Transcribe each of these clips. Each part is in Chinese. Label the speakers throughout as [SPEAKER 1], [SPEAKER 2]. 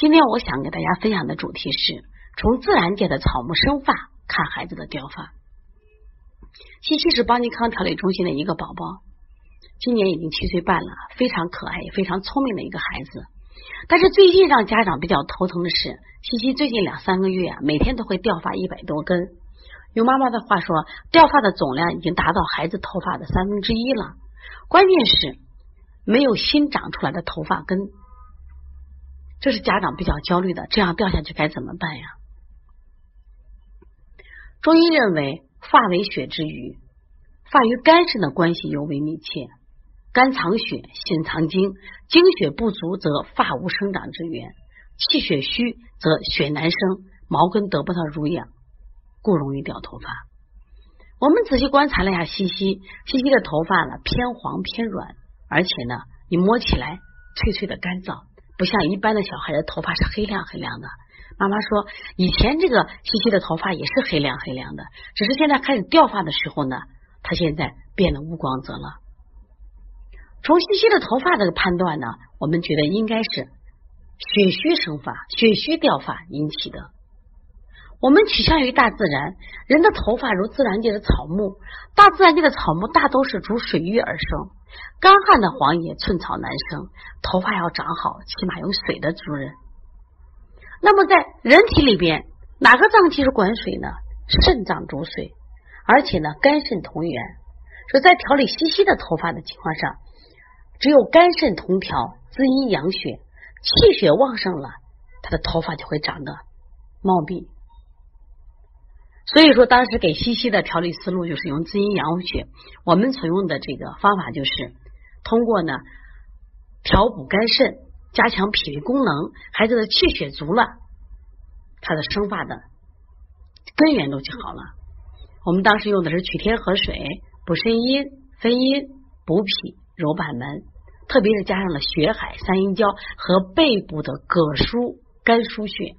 [SPEAKER 1] 今天我想给大家分享的主题是从自然界的草木生发看孩子的掉发。西西是邦尼康调理中心的一个宝宝，今年已经七岁半了，非常可爱也非常聪明的一个孩子。但是最近让家长比较头疼的是，西西最近两三个月啊，每天都会掉发一百多根。用妈妈的话说，掉发的总量已经达到孩子头发的三分之一了。关键是没有新长出来的头发根，这是家长比较焦虑的。这样掉下去该怎么办呀？中医认为，发为血之余，发与肝肾的关系尤为密切。肝藏血，心藏精，精血不足则发无生长之源；气血虚则血难生，毛根得不到濡养，故容易掉头发。我们仔细观察了一下西西，西西的头发呢偏黄偏软，而且呢你摸起来脆脆的干燥，不像一般的小孩的头发是黑亮黑亮的。妈妈说，以前这个西西的头发也是黑亮黑亮的，只是现在开始掉发的时候呢，他现在变得无光泽了。从西西的头发这个判断呢，我们觉得应该是血虚生发、血虚掉发引起的。我们取向于大自然，人的头发如自然界的草木，大自然界的草木大都是逐水域而生，干旱的黄野寸草难生，头发要长好，起码有水的滋润。那么在人体里边，哪个脏器是管水呢？肾脏主水，而且呢，肝肾同源。所以在调理西西的头发的情况下。只有肝肾同调，滋阴养血，气血旺盛了，他的头发就会长得茂密。所以说，当时给西西的调理思路就是用滋阴养血。我们所用的这个方法就是通过呢调补肝肾，加强脾胃功能，孩子的气血足了，他的生发的根源都就好了。我们当时用的是取天河水，补肾阴、分阴、补脾。揉板门，特别是加上了血海、三阴交和背部的膈腧、肝腧穴，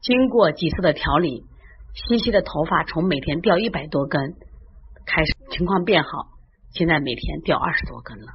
[SPEAKER 1] 经过几次的调理，西西的头发从每天掉一百多根开始情况变好，现在每天掉二十多根了。